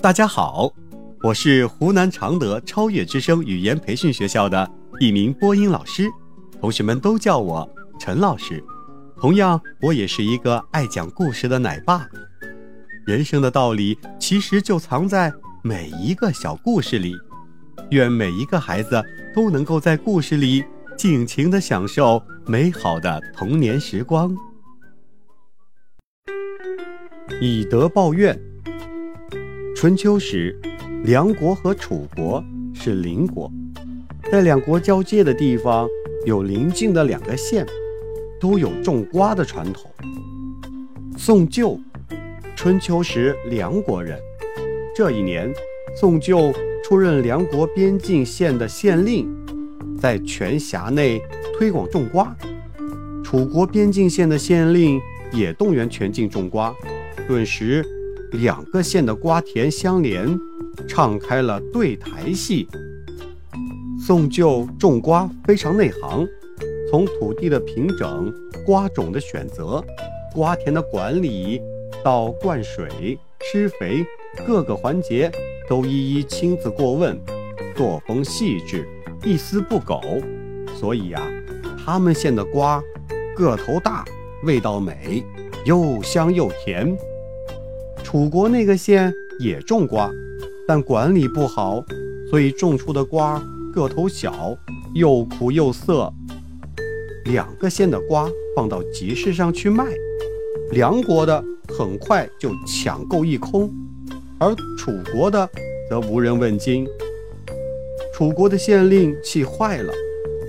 大家好，我是湖南常德超越之声语言培训学校的一名播音老师，同学们都叫我陈老师。同样，我也是一个爱讲故事的奶爸。人生的道理其实就藏在每一个小故事里。愿每一个孩子都能够在故事里尽情的享受美好的童年时光。以德报怨。春秋时，梁国和楚国是邻国，在两国交界的地方有邻近的两个县，都有种瓜的传统。宋旧，春秋时梁国人。这一年，宋旧出任梁国边境县的县令，在全辖内推广种瓜。楚国边境县的县令也动员全境种瓜，顿时。两个县的瓜田相连，唱开了对台戏。宋旧种瓜非常内行，从土地的平整、瓜种的选择、瓜田的管理到灌水、施肥，各个环节都一一亲自过问，作风细致，一丝不苟。所以呀，他们县的瓜个头大，味道美，又香又甜。楚国那个县也种瓜，但管理不好，所以种出的瓜个头小，又苦又涩。两个县的瓜放到集市上去卖，梁国的很快就抢购一空，而楚国的则无人问津。楚国的县令气坏了，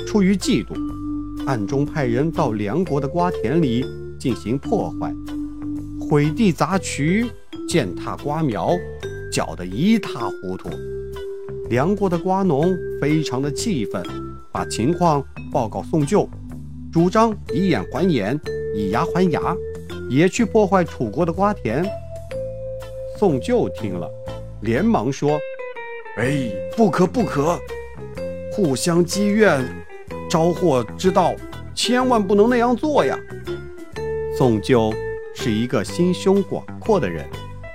出于嫉妒，暗中派人到梁国的瓜田里进行破坏，毁地砸渠。践踏瓜苗，搅得一塌糊涂。梁国的瓜农非常的气愤，把情况报告宋旧，主张以眼还眼，以牙还牙，也去破坏楚国的瓜田。宋旧听了，连忙说：“哎，不可不可，互相积怨，招祸之道，千万不能那样做呀。”宋旧是一个心胸广阔的人。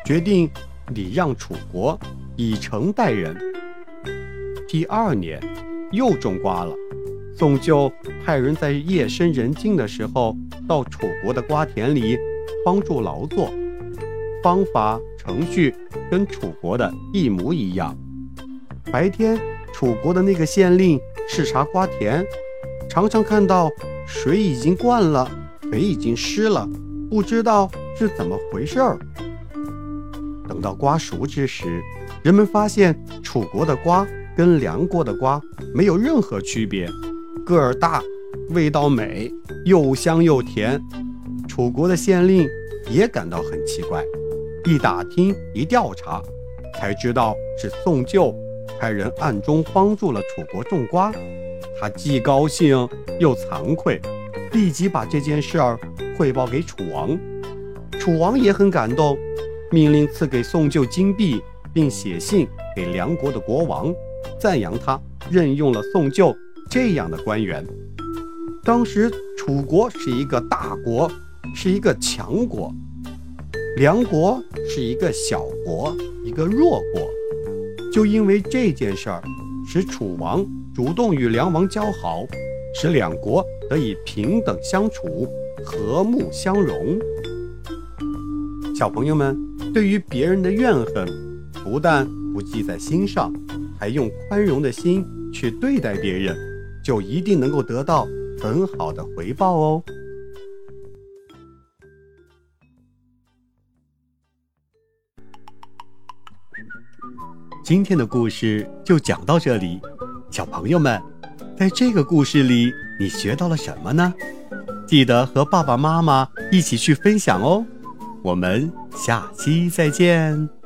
决定礼让楚国，以诚待人。第二年又种瓜了，宋就派人在夜深人静的时候到楚国的瓜田里帮助劳作，方法程序跟楚国的一模一样。白天，楚国的那个县令视察瓜田，常常看到水已经灌了，肥已经湿了，不知道是怎么回事儿。等到瓜熟之时，人们发现楚国的瓜跟梁国的瓜没有任何区别，个儿大，味道美，又香又甜。楚国的县令也感到很奇怪，一打听一调查，才知道是宋旧派人暗中帮助了楚国种瓜。他既高兴又惭愧，立即把这件事儿汇报给楚王。楚王也很感动。命令赐给宋旧金币，并写信给梁国的国王，赞扬他任用了宋旧这样的官员。当时楚国是一个大国，是一个强国；梁国是一个小国，一个弱国。就因为这件事儿，使楚王主动与梁王交好，使两国得以平等相处，和睦相融。小朋友们。对于别人的怨恨，不但不记在心上，还用宽容的心去对待别人，就一定能够得到很好的回报哦。今天的故事就讲到这里，小朋友们，在这个故事里你学到了什么呢？记得和爸爸妈妈一起去分享哦。我们下期再见。